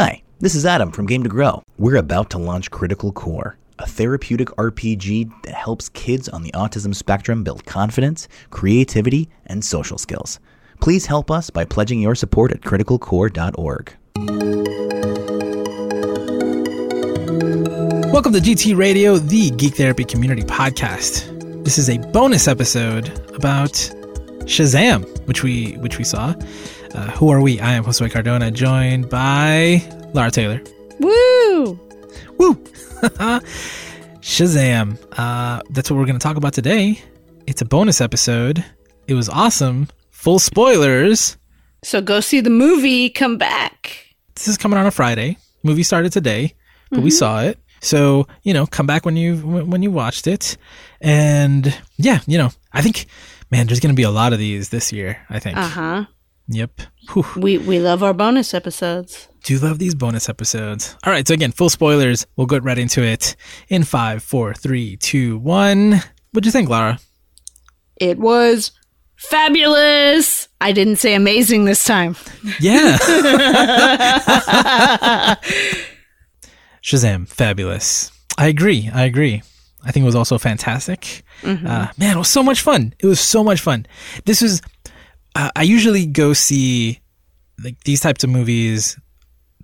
Hi, this is Adam from Game to Grow. We're about to launch Critical Core, a therapeutic RPG that helps kids on the autism spectrum build confidence, creativity, and social skills. Please help us by pledging your support at criticalcore.org. Welcome to GT Radio, the Geek Therapy Community Podcast. This is a bonus episode about Shazam, which we which we saw. Uh, who are we? I am Josue Cardona, joined by Laura Taylor. Woo! Woo! Shazam. Uh, that's what we're going to talk about today. It's a bonus episode. It was awesome. Full spoilers. So go see the movie, come back. This is coming on a Friday. Movie started today, but we saw it. So you know, come back when you when you watched it, and yeah, you know, I think, man, there's going to be a lot of these this year. I think. Uh huh. Yep. Whew. We we love our bonus episodes. Do love these bonus episodes. All right, so again, full spoilers. We'll get right into it in five, four, three, two, one. What'd you think, Lara? It was fabulous. I didn't say amazing this time. Yeah. Shazam, fabulous. I agree. I agree. I think it was also fantastic. Uh, man, it was so much fun. It was so much fun. This was. Uh, I usually go see like these types of movies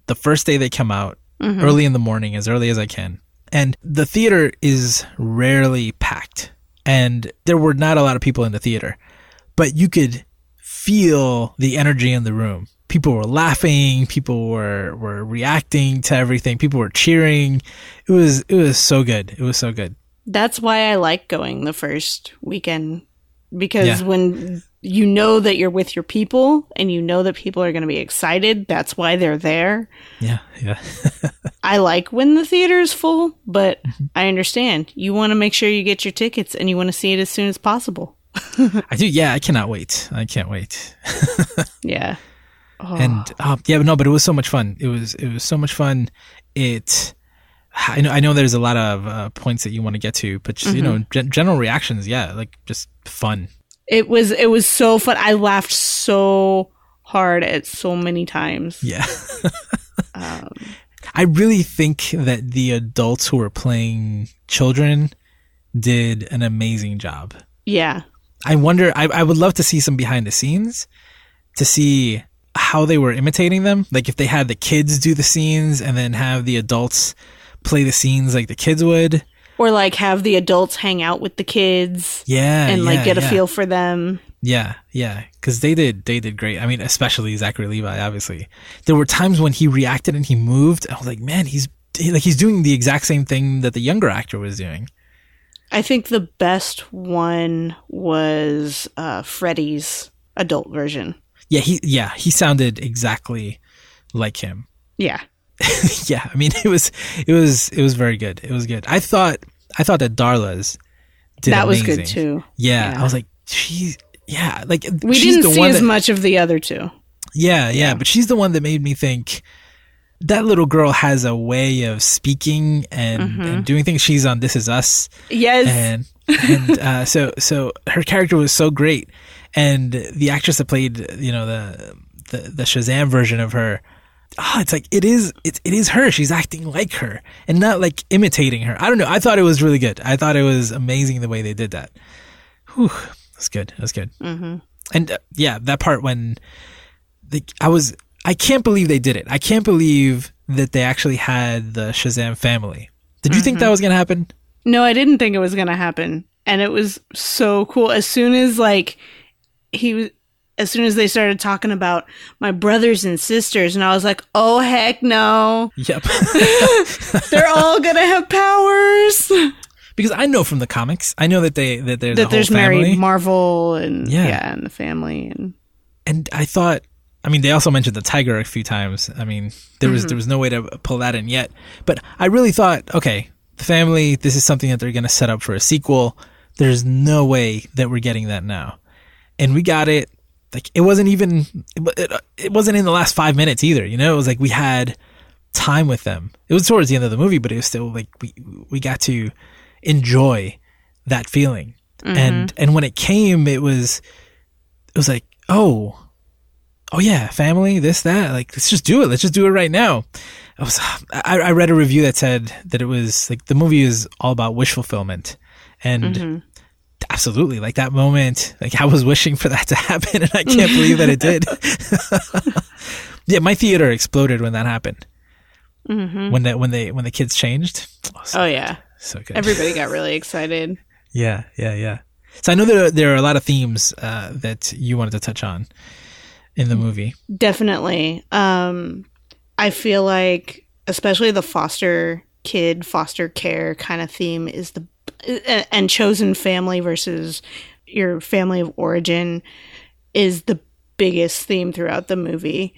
the first day they come out, early in the morning, as early as I can. And the theater is rarely packed, and there were not a lot of people in the theater, but you could feel the energy in the room. People were laughing, people were were reacting to everything, people were cheering. It was it was so good. It was so good. That's why I like going the first weekend because Yeah. when you know that you're with your people and you know that people are going to be excited, that's why they're there. Yeah, yeah. I like when the theater is full, but I understand. You want to make sure you get your tickets and you want to see it as soon as possible. I do. Yeah, I cannot wait. I can't wait. Yeah. Oh. And um, yeah, but no, but it was so much fun. It was it was so much fun. It. I know. I know. There's a lot of uh, points that you want to get to, but just, you know, gen- general reactions. Yeah, like just fun. It was it was so fun. I laughed so hard at so many times. Yeah. Um, I really think that the adults who were playing children did an amazing job. yeah. I wonder. I, I would love to see some behind the scenes to see how they were imitating them. Like if they had the kids do the scenes and then have the adults play the scenes like the kids would. Or like have the adults hang out with the kids Yeah, and like yeah, get a yeah. feel for them. Yeah, yeah, because they did they did great. I mean, especially Zachary Levi. Obviously, there were times when he reacted and he moved. I was like, man, he's he- like he's doing the exact same thing that the younger actor was doing. I think the best one was uh Freddy's adult version. Yeah, he yeah he sounded exactly like him. Yeah. yeah, I mean it was it was it was very good. It was good. I thought I thought that Darla's did that was good too. Yeah, Yeah. I was like, she's yeah, like We didn't see as that, much of the other two. Yeah, yeah, but she's the one that made me think that little girl has a way of speaking and, Mm-hmm. and doing things. She's on This Is Us, Yes. and and uh, so so her character was so great, and the actress that played you know the the, the Shazam version of her. Oh, it's like it is it, it is her. She's acting like her and not like imitating her. I don't know. I thought it was really good. I thought it was amazing the way they did that. Whew, was good. Was good. hmm And uh, yeah, that part when the, I was, I can't believe they did it. I can't believe that they actually had the Shazam family. Did you think that was going to happen? No, I didn't think it was going to happen. And it was so cool. As soon as like he was as soon as they started talking about my brothers and sisters and I was like, "Oh heck no. Yep. They're all going to have powers." because I know from the comics, I know that they that there's that there's family, Mary Marvel and Yeah. yeah. and the family and and I thought, I mean, they also mentioned the tiger a few times. I mean, there was there mhm. was no way to pull that in yet, but I really thought, okay, the family, this is something that they're going to set up for a sequel. There's no way that we're getting that now, and we got it. Like it wasn't even it, it, wasn't in the last five minutes either. You know, it was like we had time with them. It was towards the end of the movie, but it was still like we we got to enjoy that feeling. And mm-hmm. and when it came, it was it was like, oh, oh yeah, family, this, that. Like, let's just do it. Let's just do it right now. I was, I, I read a review that said that it was like the movie is all about wish fulfillment. And mm-hmm. Absolutely, like that moment, like I was wishing for that to happen and I can't believe that it did. yeah, my theater exploded when that happened. When that, when they, when the kids changed. Oh, so, Oh yeah, so good. everybody got really excited. Yeah, yeah, yeah. So I know there there are a lot of themes uh, that you wanted to touch on in the movie. Definitely. Um, I feel like, especially the foster kid, foster care kind of theme is the and chosen family versus your family of origin is the biggest theme throughout the movie.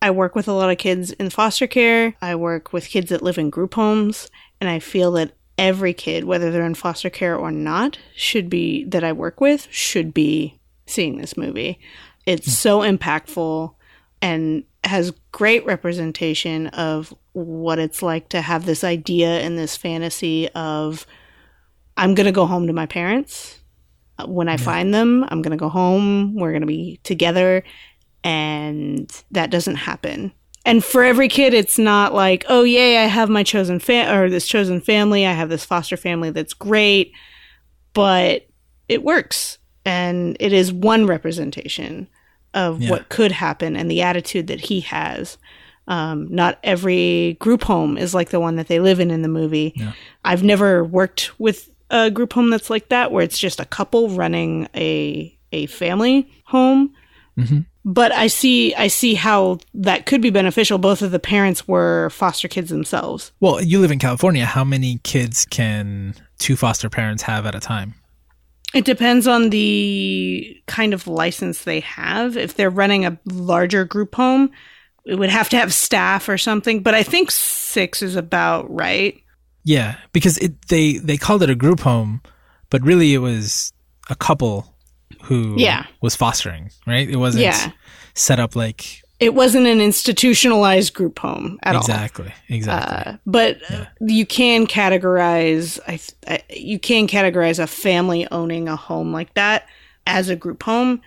I work with a lot of kids in foster care. I work with kids that live in group homes, and I feel that every kid, whether they're in foster care or not, should be that I work with should be seeing this movie. It's so impactful and has great representation of what it's like to have this idea and this fantasy of I'm going to go home to my parents. When I find them, I'm going to go home. We're going to be together. And that doesn't happen. And for every kid, it's not like, oh, yay, I have my chosen fam or this chosen family. I have this foster family that's great. But it works. And it is one representation of Yeah. what could happen and the attitude that he has. Um, not every group home is like the one that they live in in the movie. Yeah. I've never worked with a group home that's like that, where it's just a couple running a a family home. Mhm. But I see I see how that could be beneficial. Both of the parents were foster kids themselves. Well, you live in California. How many kids can two foster parents have at a time? It depends on the kind of license they have. If they're running a larger group home, it would have to have staff or something. But I think six is about right. Yeah, because it they they called it a group home, but really it was a couple who Yeah. was fostering, right? It wasn't Yeah. set up like It wasn't an institutionalized group home at all. exactly, exactly. Uh, but you can categorize I, I you can categorize a family owning a home like that as a group home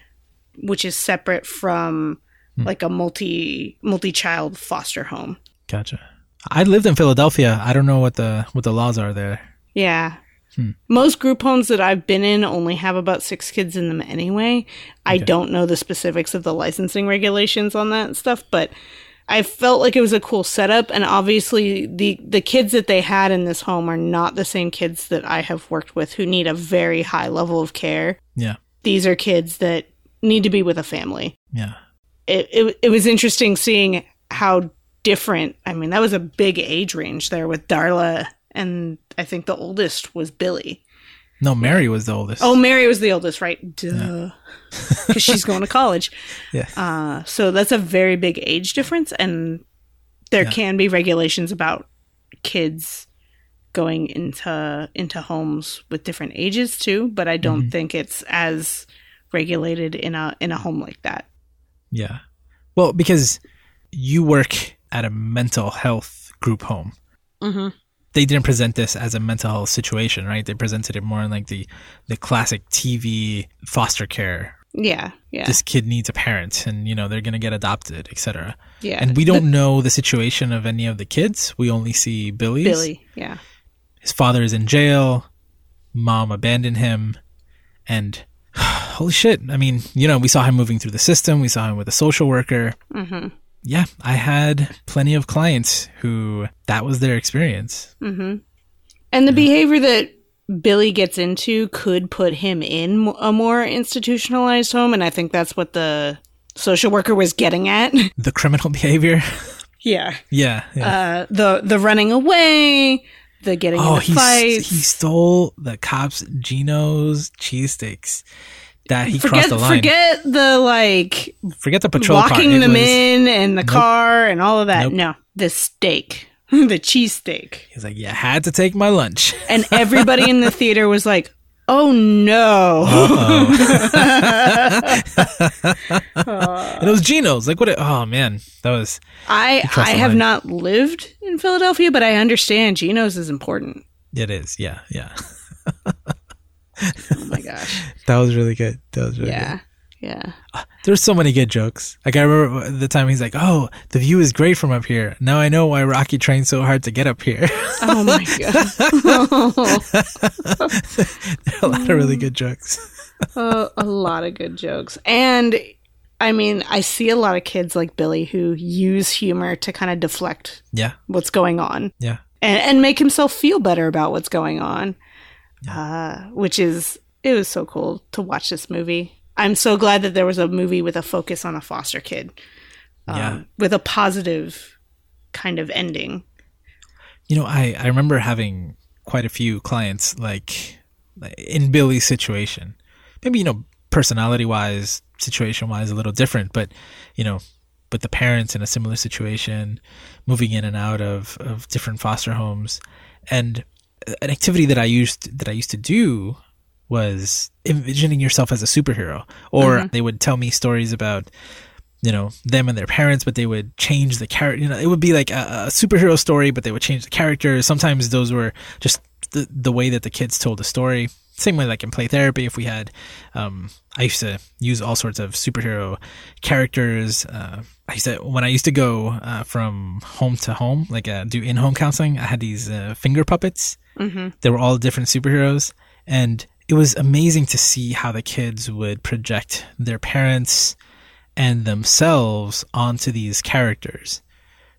which is separate from Hmm. like a multi multi child foster home gotcha. I lived in Philadelphia. I don't know what the what the laws are there. yeah Hmm. most group homes that i've been in only have about six kids in them anyway i don't know the specifics of the licensing regulations on that stuff but I felt like it was a cool setup, and obviously the the kids that they had in this home are not the same kids that I have worked with who need a very high level of care. Yeah, These are kids that need to be with a family. yeah, It it, it was interesting seeing how different. I mean, that was a big age range there with Darla, and I think the oldest was Billy. no. Mary was the oldest. Oh, Mary was the oldest, right? Duh. Because she's going to college. yeah, Uh, so that's a very big age difference, and there Yeah. can be regulations about kids going into into homes with different ages too. But I don't Mhm. think it's as regulated in a in a home like that. yeah. Well, because you work at a mental health group home. Mm-hmm. they didn't present this as a mental health situation, right? They presented it more in like the the classic TV foster care. Yeah, yeah, This kid needs a parent, and you know they're gonna get adopted, etc. yeah. And we don't know the situation of any of the kids. We only see Billy's. Billy, yeah, His father is in jail. Mom abandoned him, and holy shit! I mean, you know, we saw him moving through the system. We saw him with a social worker. mm-hmm. Yeah, I had plenty of clients who that was their experience. Mm-hmm. And the behavior that Billy gets into could put him in a more institutionalized home, and I think that's what the social worker was getting at. The criminal behavior. yeah. yeah, yeah. Uh, the the running away, the getting oh, into he fights. he stole the cops Geno's cheesesteaks. That he forget crossed the line. forget the like Forget the patrol locking them was- in and the car and all of that. Nope. No, the steak, the cheese steak, He's like, yeah, had to take my lunch. and everybody in the theater was like, "Oh no!" and it was Geno's. Like, what? A, oh man, that was I I have line. not lived in Philadelphia, but I understand Geno's is important. it. Is yeah, yeah. Oh my gosh. That was really good. That was really yeah. Yeah. There's so many good jokes. Like I remember the time he's like, "Oh, the view is great from up here. Now I know why Rocky trained so hard to get up here." Oh my god. a lot of really good jokes. uh, a lot of good jokes. And I mean, I see a lot of kids like Billy who use humor to kind of deflect Yeah, what's going on yeah, and, and make himself feel better about what's going on. Uh, which is, it was so cool to watch this movie. I'm so glad that there was a movie with a focus on a foster kid, um, yeah. with a positive kind of ending. You know, I I remember having quite a few clients like in Billy's situation. Maybe you know, personality wise, situation wise, a little different, but you know, with the parents in a similar situation, moving in and out of of different foster homes, and an activity that I used that I used to do was envisioning yourself as a superhero. Or they would tell me stories about you know them and their parents but they would change the character you know it would be like a, a superhero story but they would change the characters. Sometimes those were just the, the way that the kids told the story. Same way like in play therapy if we had um i used to use all sorts of superhero characters. Uh i used to when i used to go uh, from home to home like uh, do in-home counseling i had these uh, finger puppets they were all different superheroes and it was amazing to see how the kids would project their parents and themselves onto these characters.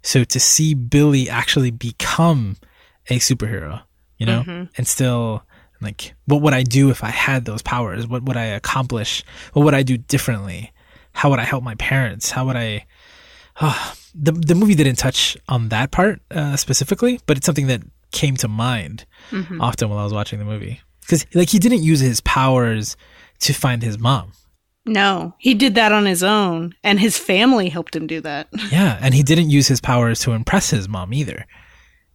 So to see Billy actually become a superhero, you know, and still like, what would I do if I had those powers? What would I accomplish? What would I do differently? How would I help my parents? How would I? Ah, the the movie didn't touch on that part uh, specifically, but it's something that came to mind often while I was watching the movie because like he didn't use his powers to find his mom. No, he did that on his own, and his family helped him do that. Yeah, and he didn't use his powers to impress his mom either.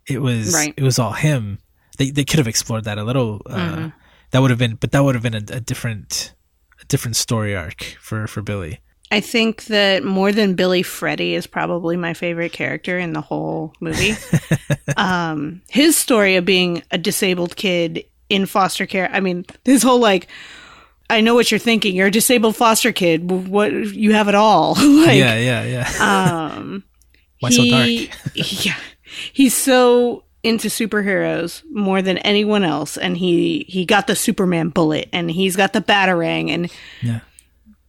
It was Right. it was all him. They they could have explored that a little. Uh, That would have been, but that would have been a, a different a different story arc for for Billy. I think that more than Billy, Freddy is probably my favorite character in the whole movie. um, his story of being a disabled kid in foster care. I mean, his whole like, I know what you're thinking. You're a disabled foster kid. What you have it all. like, yeah, yeah, yeah. um, Why so dark? yeah, he's so into superheroes more than anyone else, and he he got the Superman bullet, and he's got the batarang, and Yeah.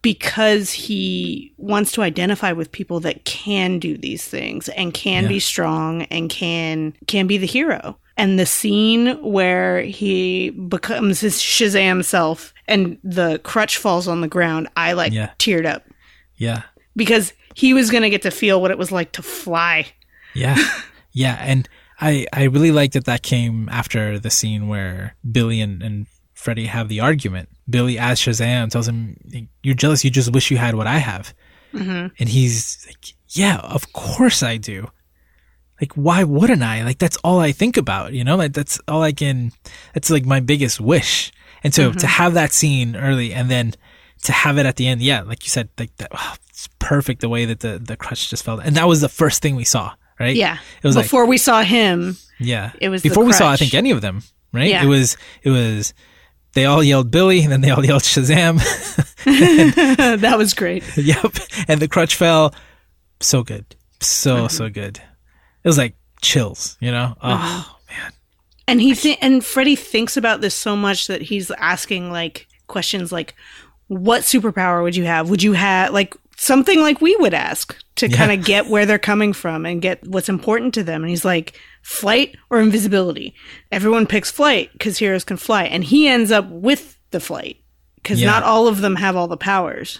Because he wants to identify with people that can do these things and can Yeah. be strong and can can be the hero. And the scene where he becomes his Shazam self and the crutch falls on the ground, I like Yeah. teared up Yeah. because he was going to get to feel what it was like to fly. Yeah. yeah. And I, I really like that that came after the scene where Billy and, and Freddy have the argument. Billy, as Shazam, tells him, You're jealous. You just wish you had what I have. Mm-hmm. And he's like, Yeah, of course I do. Like, why wouldn't I? Like, that's all I think about, you know? Like, that's all I can, that's like my biggest wish. And so to mm-hmm. have that scene early and then to have it at the end, yeah, like you said, like that, oh, it's perfect the way that the, the crutch just felt. And that was the first thing we saw, right? Yeah. It was like, Before we saw him, yeah. it was before we saw, I think, any of them, right? Yeah. It was, it was, they all yelled Billy and then they all yelled Shazam. that was great. yep. And the crutch fell. So good. So, Mm-hmm. so good. It was like chills, you know? Oh, man. And he th- and Freddy thinks about this so much that he's asking like questions like, "What superpower would you have? Would you have like something like we would ask to Yeah. kind of get where they're coming from and get what's important to them?" And he's like, "Flight or invisibility?" Everyone picks flight because heroes can fly, and he ends up with the flight because Yeah. not all of them have all the powers.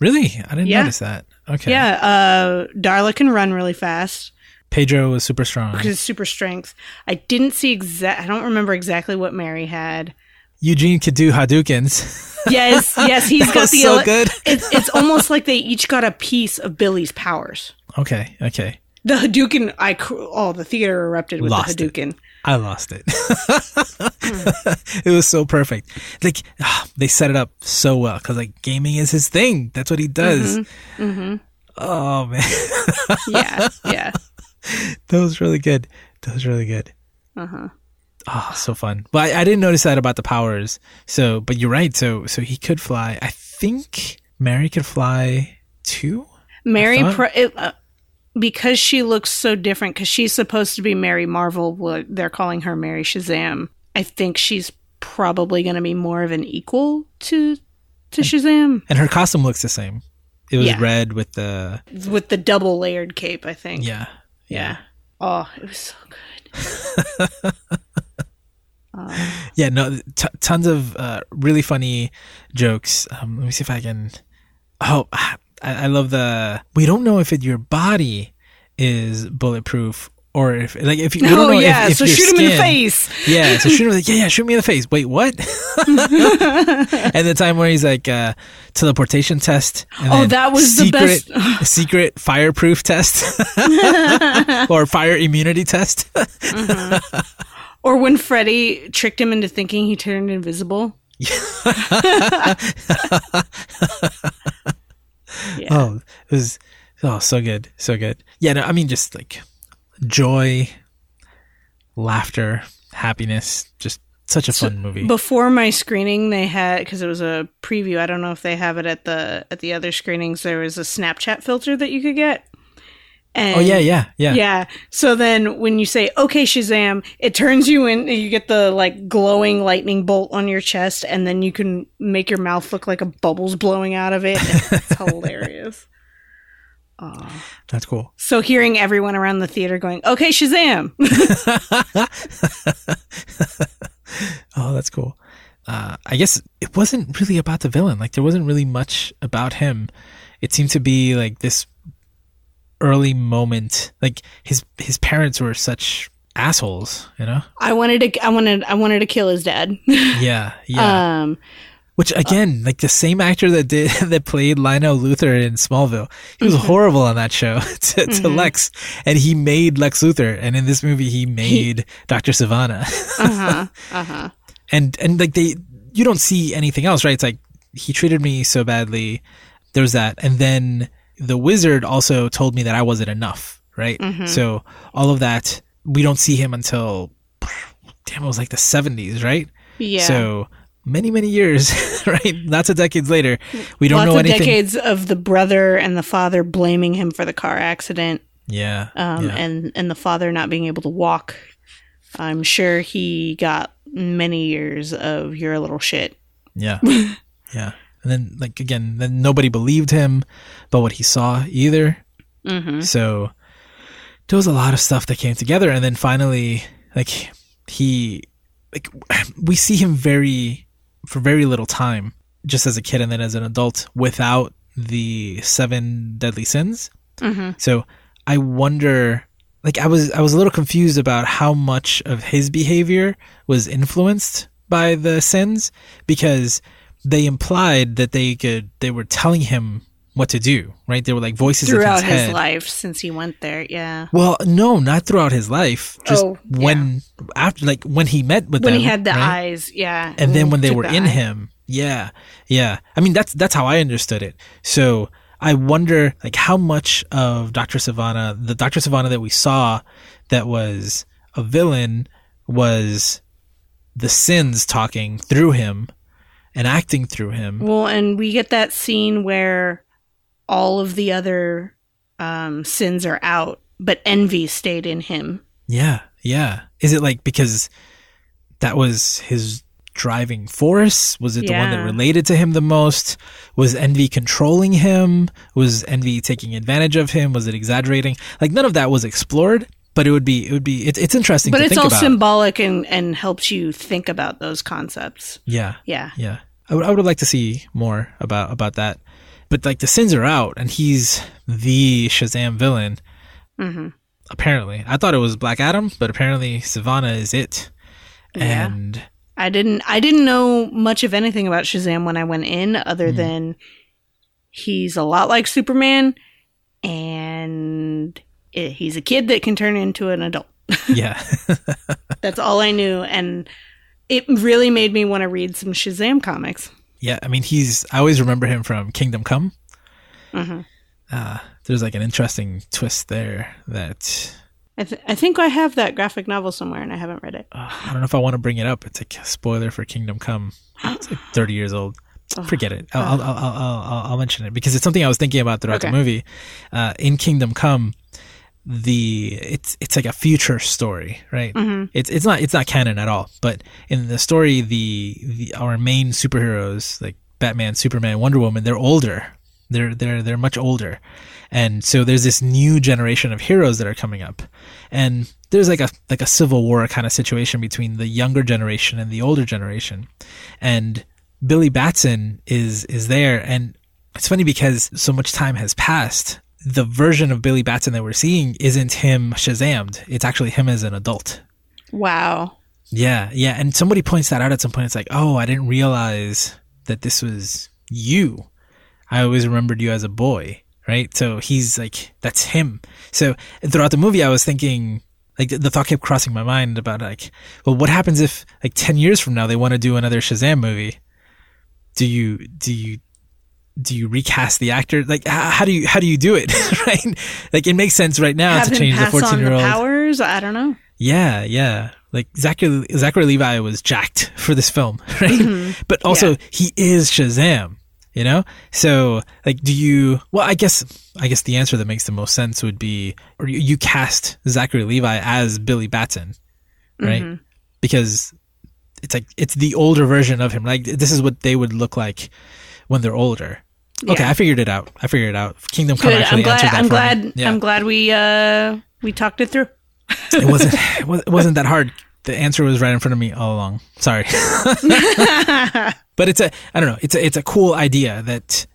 Really? I didn't Yeah. notice that. Okay. Yeah, uh, Darla can run really fast. Pedro was super strong. because super strength. I didn't see exact. I don't remember exactly what Mary had. Eugene could do Hadoukens. Yes, yes, he's got the. so good. It's it's almost like they each got a piece of Billy's powers. okay. Okay. The Hadouken, I oh, the theater erupted with Lost the it. Hadouken. I lost it. it was so perfect. Like ah, they set it up so well because like gaming is his thing. That's what he does. Mm-hmm. Oh man, Yeah, yeah. that was really good. That was really good. Uh huh. Oh, so fun. But I, I didn't notice that about the powers. So, but you're right. So, so he could fly. I think Mary could fly too. Mary, pro- it, uh, because she looks so different, because she's supposed to be Mary Marvel, what they're calling her Mary Shazam. I think she's probably going to be more of an equal to to Shazam And her costume looks the same. It was Yeah. red with the with the double layered cape. I think. yeah. Yeah. Oh, it was so good. Yeah, no, t- tons of uh, really funny jokes. Um, let me see if I can. Oh, I, I love the. We don't know if it, your body is bulletproof or if like if you. we don't Oh know yeah, if, if so shoot him in the face. Yeah, so shoot him. Like, yeah, yeah, shoot me in the face. Wait, what? and the time where he's like uh, teleportation test. Oh, that was the secret, best. secret fireproof test or fire immunity test. Or when Freddy tricked him into thinking he turned invisible. yeah. Oh, it was oh so good, so good. Yeah, no, I mean just like joy, laughter, happiness, just such a fun movie. Before my screening, they had because it was a preview. I don't know if they have it at the at the other screenings. There was a Snapchat filter that you could get. And oh yeah, yeah, yeah, Yeah. So then when you say, okay, Shazam, it turns you in, you get the like glowing lightning bolt on your chest, and then you can make your mouth look like a bubble's blowing out of it. It's hilarious. Aw. That's cool. So hearing everyone around the theater going, okay, Shazam. Oh, that's cool. Uh, I guess it wasn't really about the villain. Like there wasn't really much about him. It seemed to be like this early moment. Like his his parents were such assholes, you know? I wanted to, I wanted, I wanted to kill his dad. Yeah, yeah. Um, Which again, like the same actor that did that played Lionel Luthor in Smallville, he was horrible on that show to, to Lex, and he made Lex Luthor, and in this movie he made Doctor Sivana, uh huh. Uh huh. and and like they, you don't see anything else, right? It's like he treated me so badly. There's that, and then the wizard also told me that I wasn't enough, right? So all of that, we don't see him until damn, it was like the 70s, right? Yeah. So many, many years, right? Lots of decades later, we don't Lots know of anything. decades of the brother and the father blaming him for the car accident. Yeah, um, yeah. and and the father not being able to walk. I'm sure he got many years of "you're a little shit." yeah, yeah. And then, like again, then nobody believed him, but what he saw either. Mm-hmm. So there was a lot of stuff that came together, and then finally, like he, like we see him very for very little time, just as a kid, and then as an adult, without the seven deadly sins. Mm-hmm. So I wonder like I was I was a little confused about how much of his behavior was influenced by the sins because they implied that they could they were telling him what to do, right? They were like voices Throughout his his, life, since he went there, yeah. Well, no, not throughout his life. Just Oh, when after like when he met with When them, he had the right? eyes, yeah, and then when they were the in eye. him yeah yeah i mean that's that's how i understood it so i wonder like how much of dr sivana the dr sivana that we saw that was a villain was the sins talking through him and acting through him. Well, and we get that scene where all of the other um, sins are out, but envy stayed in him. yeah yeah. Is it like because that was his driving force? Was it the one that related to him the most? Was envy controlling him? Was envy taking advantage of him? Was it exaggerating? Like none of that was explored but it would be it would be it's, it's interesting But it's all about. symbolic and, and helps you think about those concepts. yeah. Yeah. yeah I would, I would like to see more about about that but like the sins are out and he's the shazam villain hmm apparently i thought it was black adam but apparently sivana is it Yeah. and I didn't I didn't know much of anything about Shazam when I went in other Mhm. than he's a lot like Superman and he's a kid that can turn into an adult. yeah That's all I knew and it really made me want to read some Shazam comics. Yeah, I mean, he's. I always remember him from Kingdom Come. hmm Uh, there's like an interesting twist there that I, th- I think I have that graphic novel somewhere and I haven't read it. uh, I don't know if I want to bring it up. It's a spoiler for Kingdom Come. It's like 30 years old, forget it. I'll, I'll, I'll, I'll, I'll mention it because it's something I was thinking about throughout Okay. the movie. Uh, in Kingdom Come, the it's it's like a future story, right? Mm-hmm. It's it's not it's not canon at all. But in the story, the, the our main superheroes like Batman, Superman, Wonder Woman, they're older. They're they're they're much older, and so there's this new generation of heroes that are coming up, and there's like a like a civil war kind of situation between the younger generation and the older generation, and Billy Batson is is there, and it's funny because so much time has passed. The version of Billy Batson that we're seeing isn't him Shazammed. It's actually him as an adult. Wow. Yeah, yeah. And somebody points that out at some point. It's like, oh, I didn't realize that this was you. I always remembered you as a boy, right? So he's like, that's him. So throughout the movie, I was thinking, like, the, the thought kept crossing my mind about, like, well, what happens if, like, 10 years from now, they want to do another Shazam movie? Do you, do you, do you recast the actor? Like, how, how do you, how do you do it? right? Like, it makes sense right now Have to change the 14 year old. powers? I don't know. Yeah, yeah. Like Zachary Zachary Levi was jacked for this film, right? Mm-hmm. But also Yeah. he is Shazam, you know? So like do you well I guess I guess the answer that makes the most sense would be or you, you cast Zachary Levi as Billy Batson, right? Mm-hmm. Because it's like it's the older version of him. Like this is what they would look like when they're older. Okay, Yeah. I figured it out. I figured it out. Kingdom Come Good. actually I'm glad. answered that I'm for glad. Yeah. I'm glad we uh we talked it through. it wasn't it wasn't that hard. The answer was right in front of me all along. Sorry. but it's a I don't know, it's a it's a cool idea that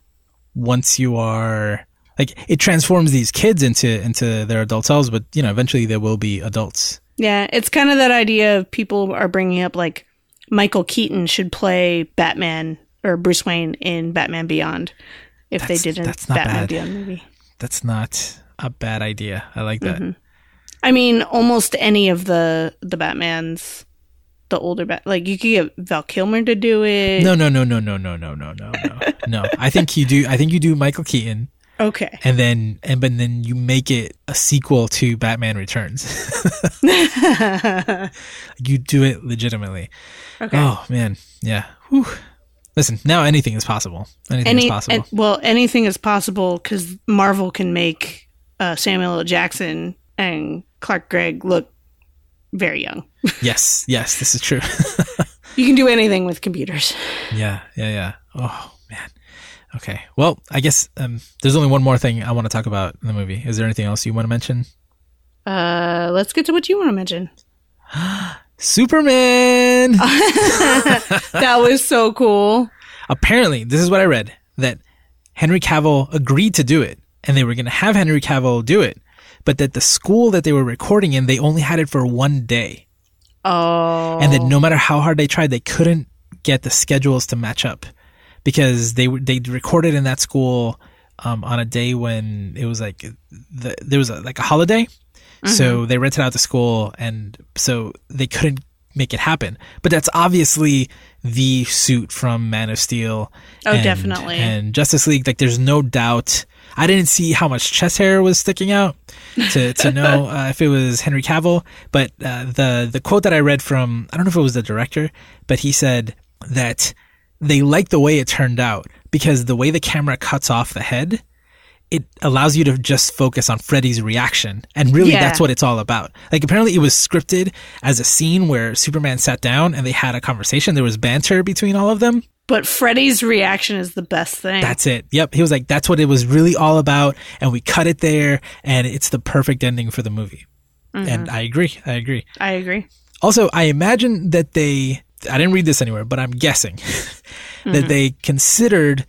once you are like it transforms these kids into into their adult selves, but you know, eventually they will be adults. Yeah, it's kind of that idea of people are bringing up like Michael Keaton should play Batman or Bruce Wayne in Batman Beyond if That's- they did a that's not Batman bad. Beyond movie. That's not a bad idea. I like that. Mm-hmm. I mean, almost any of the the Batmans, the older Bat, like you could get Val Kilmer to do it. No, no, no, no, no, no, no, no, no, no. No. I think you do I think you do Michael Keaton Okay. and then and but then you make it a sequel to Batman Returns. you do it legitimately. Okay. Oh man, yeah. Whew. Listen, now anything is possible. Anything Any, is possible. and- well, anything is possible because Marvel can make uh, Samuel L. Jackson and Clark Gregg look very young. yes, yes, this is true. You can do anything with computers. yeah, yeah, yeah. Oh man. Okay. Well, I guess um, there's only one more thing I want to talk about in the movie. Is there anything else you want to mention? Uh, let's get to what you want to mention. Superman. That was so cool. Apparently, this is what I read that Henry Cavill agreed to do it, and they were going to have Henry Cavill do it, but that the school that they were recording in, they only had it for one day. Oh, and that no matter how hard they tried, they couldn't get the schedules to match up because they they recorded in that school um, on a day when it was like the, there was a, like a holiday, so they rented out the school, and so they couldn't make it happen. But that's obviously the suit from Man of Steel. Oh, and- definitely. And Justice League, like there's no doubt. I didn't see how much chest hair was sticking out to, to know uh, if it was Henry Cavill, but uh, the the quote that I read from I don't know if it was the director, but he said that they liked the way it turned out because the way the camera cuts off the head, it allows you to just focus on Freddy's reaction, and really Yeah. that's what it's all about. Like apparently it was scripted as a scene where Superman sat down and they had a conversation. There was banter between all of them. but Freddy's reaction is the best thing. That's it. Yep. He was like, that's what it was really all about. And we cut it there and it's the perfect ending for the movie. Mm-hmm. And I agree. I agree. I agree. Also, I imagine that they, I didn't read this anywhere, but I'm guessing that mm-hmm. they considered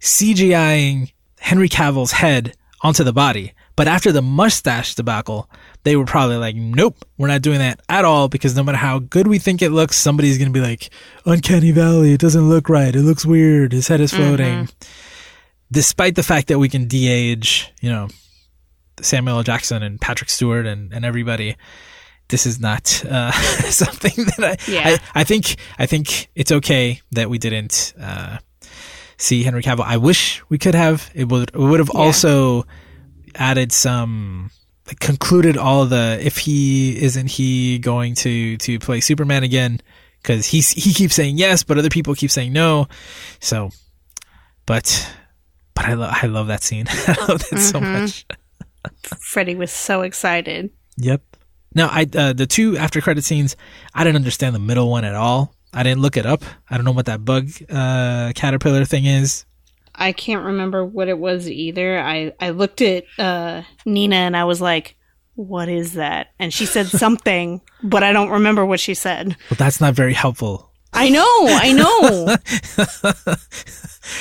CGIing Henry Cavill's head onto the body. But after the mustache debacle, they were probably like, nope, we're not doing that at all because no matter how good we think it looks, somebody's going to be like, Uncanny Valley, it doesn't look right. It looks weird. His head is floating. Despite the fact that we can de age, you know, Samuel L. Jackson and Patrick Stewart and, and everybody, this is not uh, something that I, Yeah. I I think I think it's okay that we didn't uh, see Henry Cavill. I wish we could have. It would it would have Yeah. also added some like concluded all the if he isn't he going to to play Superman again because he he keeps saying yes, but other people keep saying no. So, but but I love I love that scene. I love that so much. Freddy was so excited. Yep. Now I uh, the two after credit scenes, I didn't understand the middle one at all. I didn't look it up. I don't know what that bug uh, caterpillar thing is. I can't remember what it was either. I I looked at uh, Nina and I was like, "What is that?" And she said something, but I don't remember what she said. Well, that's not very helpful. I know, I know.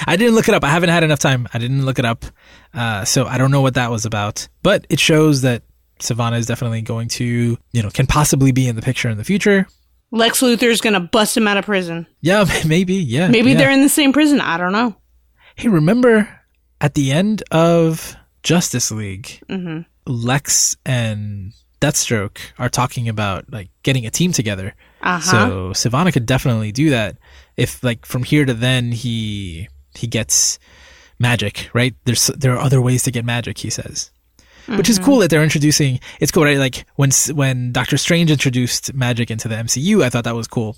I didn't look it up. I haven't had enough time. I didn't look it up, uh, so I don't know what that was about. But it shows that Sivana is definitely going to, you know, can possibly be in the picture in the future. Lex Luthor's gonna bust him out of prison. Yeah, maybe. Yeah, Maybe yeah. they're in the same prison. I don't know. Hey, remember at the end of Justice League, Mhm. Lex and Deathstroke are talking about like getting a team together. Uh huh. So Sivana could definitely do that if like from here to then he he gets magic, right? There's there are other ways to get magic, he says. Which is mm-hmm. cool that they're introducing. It's cool, right? Like when when Doctor Strange introduced magic into the MCU, I thought that was cool.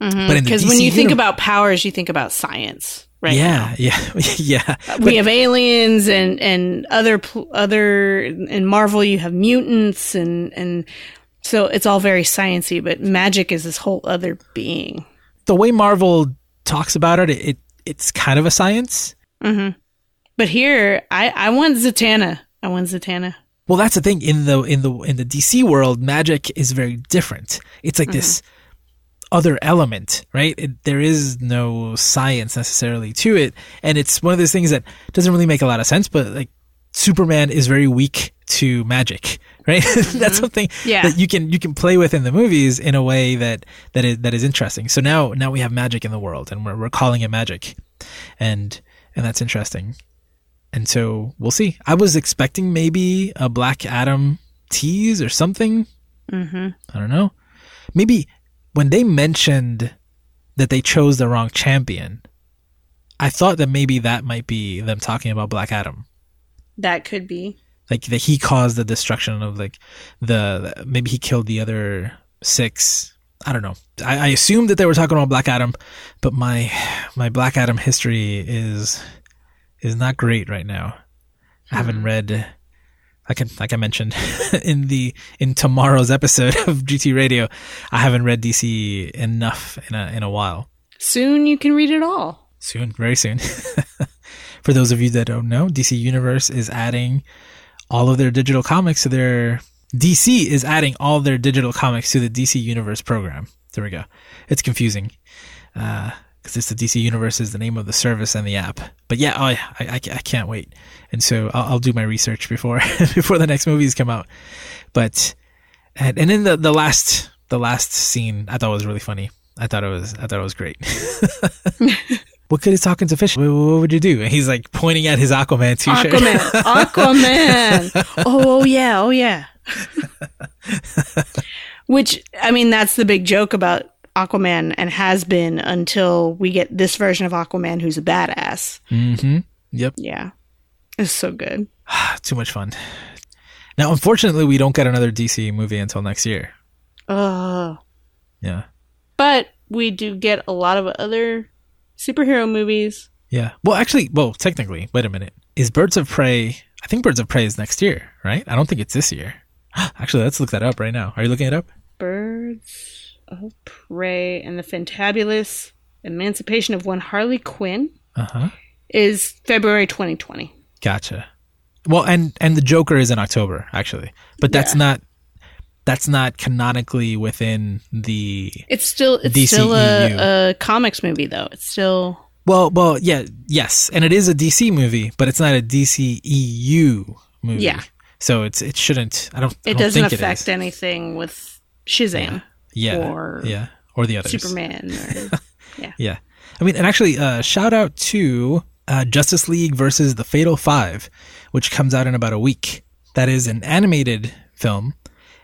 Mm-hmm. But in the Because when you think about powers, you think about science, right? yeah, yeah, yeah. Uh, we have aliens and and other other in Marvel you have mutants and and so it's all very sciency. But magic is this whole other being. the way Marvel talks about it, it it's kind of a science. Mm-hmm. But here, I I want Zatanna. I want Zatanna. Well, that's the thing in the in the in the DC world, magic is very different. It's like this mm-hmm. other element, right? It, there is no science necessarily to it, and it's one of those things that doesn't really make a lot of sense. But like Superman is very weak to magic, right? that's mm-hmm. something Yeah. that you can you can play with in the movies in a way that that is that is interesting. So now now we have magic in the world, and we're we're calling it magic, and and that's interesting. And so we'll see. I was expecting maybe a Black Adam tease or something. Mm-hmm. I don't know. Maybe when they mentioned that they chose the wrong champion, I thought that maybe that might be them talking about Black Adam. That could be. Like that he caused the destruction of like the maybe he killed the other six. I don't know. I, I assumed that they were talking about Black Adam, but my my Black Adam history is is not great right now. I haven't read like I, like I mentioned in the in tomorrow's episode of GT Radio, I haven't read DC enough in a in a while. Soon you can read it all. Soon, very soon. For those of you that don't know, DC Universe is adding all of their digital comics to their DC is adding all their digital comics to the DC Universe program. There we go. It's confusing. Uh, because it's the DC Universe is the name of the service and the app. But yeah, I I, I, I can't wait, and so I'll, I'll do my research before before the next movies come out. But and, and then the the last the last scene I thought was really funny. I thought it was I thought it was great. what good is talking to fish? What, what would you do? And he's like pointing at his Aquaman t-shirt. Aquaman. Aquaman. Oh, oh yeah. Oh yeah. Which I mean, that's the big joke about Aquaman and has been until we get this version of Aquaman who's a badass. mm-hmm. Yep. Yeah. It's so good. Too much fun. Now, unfortunately, we don't get another DC movie until next year. Oh. Yeah. But we do get a lot of other superhero movies. Yeah. Well, actually, well, technically, wait a minute. Is Birds of Prey? I think Birds of Prey is next year, right? I don't think it's this year. Actually, let's look that up right now. Are you looking it up? Birds of Prey and the Fantabulous Emancipation of One Harley Quinn Uh huh. is February 2020. Gotcha. Well, and and the Joker is in October, actually, but that's Yeah. not that's not canonically within the. It's still it's DCEU. still a, a comics movie though. It's still Well, well, yeah, yes, and it is a DC movie, but it's not a DCEU movie. Yeah. So it's it shouldn't. I don't. I it don't doesn't affect it anything with Shazam, Yeah. Or yeah. Or the others. Superman. Or, Yeah. I mean, and actually, uh, shout out to uh, Justice League versus the Fatal Five, which comes out in about a week. That is an animated film,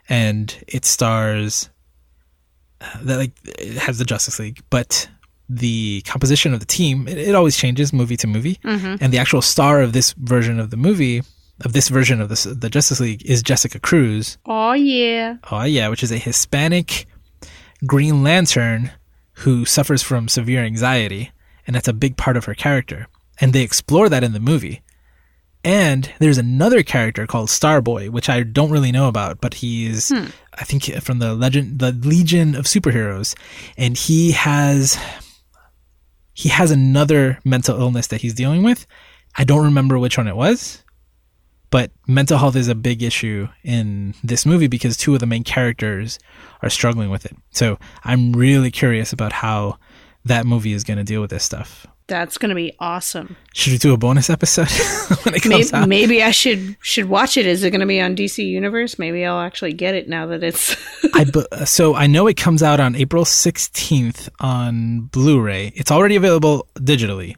and it stars uh, that like it has the Justice League, but the composition of the team it, it always changes movie to movie, and the actual star of this version of the movie of this version of this, the Justice League is Jessica Cruz. oh yeah, Oh yeah, which is a Hispanic Green Lantern who suffers from severe anxiety, and that's a big part of her character. And they explore that in the movie. And there's another character called Starboy, which I don't really know about, but he's, Hmm. I think, from the legend, the Legion of Superheroes, and he has, he has another mental illness that he's dealing with. I don't remember which one it was, but mental health is a big issue in this movie because two of the main characters are struggling with it. So I'm really curious about how that movie is going to deal with this stuff. That's gonna be awesome. Should we do a bonus episode when it comes Maybe, out? maybe I should should watch it. Is it gonna be on DC Universe? Maybe I'll actually get it now that it's. I bu- so I know it comes out on April 16th on Blu-ray. It's already available digitally,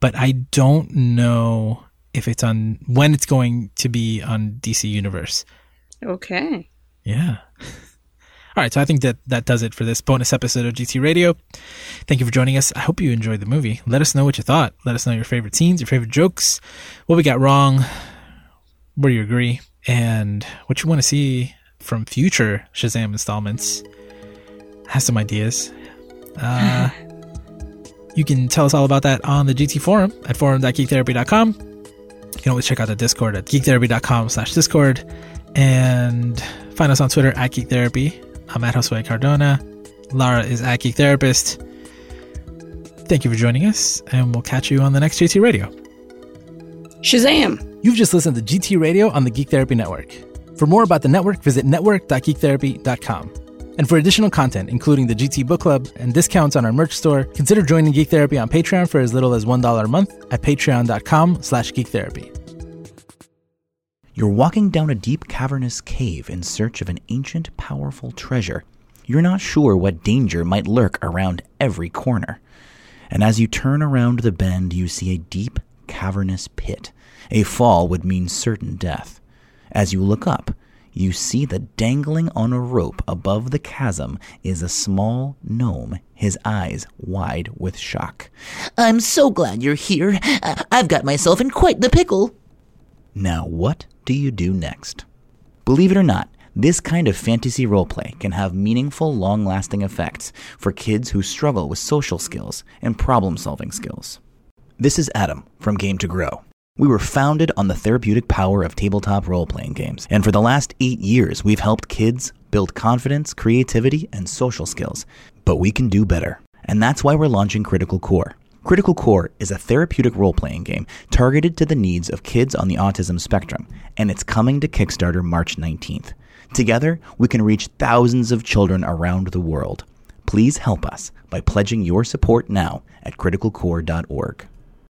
but I don't know if it's on when it's going to be on DC Universe. okay. Yeah. All right, so I think that that does it for this bonus episode of GT Radio. Thank you for joining us. I hope you enjoyed the movie. Let us know what you thought. Let us know your favorite scenes, your favorite jokes, what we got wrong, where you agree, and what you want to see from future Shazam installments. Have some ideas. Uh, you can tell us all about that on the GT forum at forum.geektherapy.com. You can always check out the Discord at geektherapy.com slash Discord and find us on Twitter at Geek Therapy. I'm at Josue Cardona. Lara is at Geek Therapist. Thank you for joining us, and we'll catch you on the next GT Radio. Shazam! You've just listened to GT Radio on the Geek Therapy Network. For more about the network, visit network.geektherapy.com. And for additional content, including the GT Book Club and discounts on our merch store, consider joining Geek Therapy on Patreon for as little as $1 a month at patreon.com slash geektherapy. You're walking down a deep cavernous cave in search of an ancient, powerful treasure. You're not sure what danger might lurk around every corner. And as you turn around the bend, you see a deep, cavernous pit. A fall would mean certain death. As you look up, you see that dangling on a rope above the chasm is a small gnome, his eyes wide with shock. I'm so glad you're here. I've got myself in quite the pickle. Now, what do you do next? Believe it or not, this kind of fantasy roleplay can have meaningful, long lasting effects for kids who struggle with social skills and problem solving skills. This is Adam from Game to Grow. We were founded on the therapeutic power of tabletop role playing games, and for the last eight years, we've helped kids build confidence, creativity, and social skills. But we can do better. And that's why we're launching Critical Core. Critical Core is a therapeutic role playing game targeted to the needs of kids on the autism spectrum, and it's coming to Kickstarter March 19th. Together, we can reach thousands of children around the world. Please help us by pledging your support now at criticalcore.org.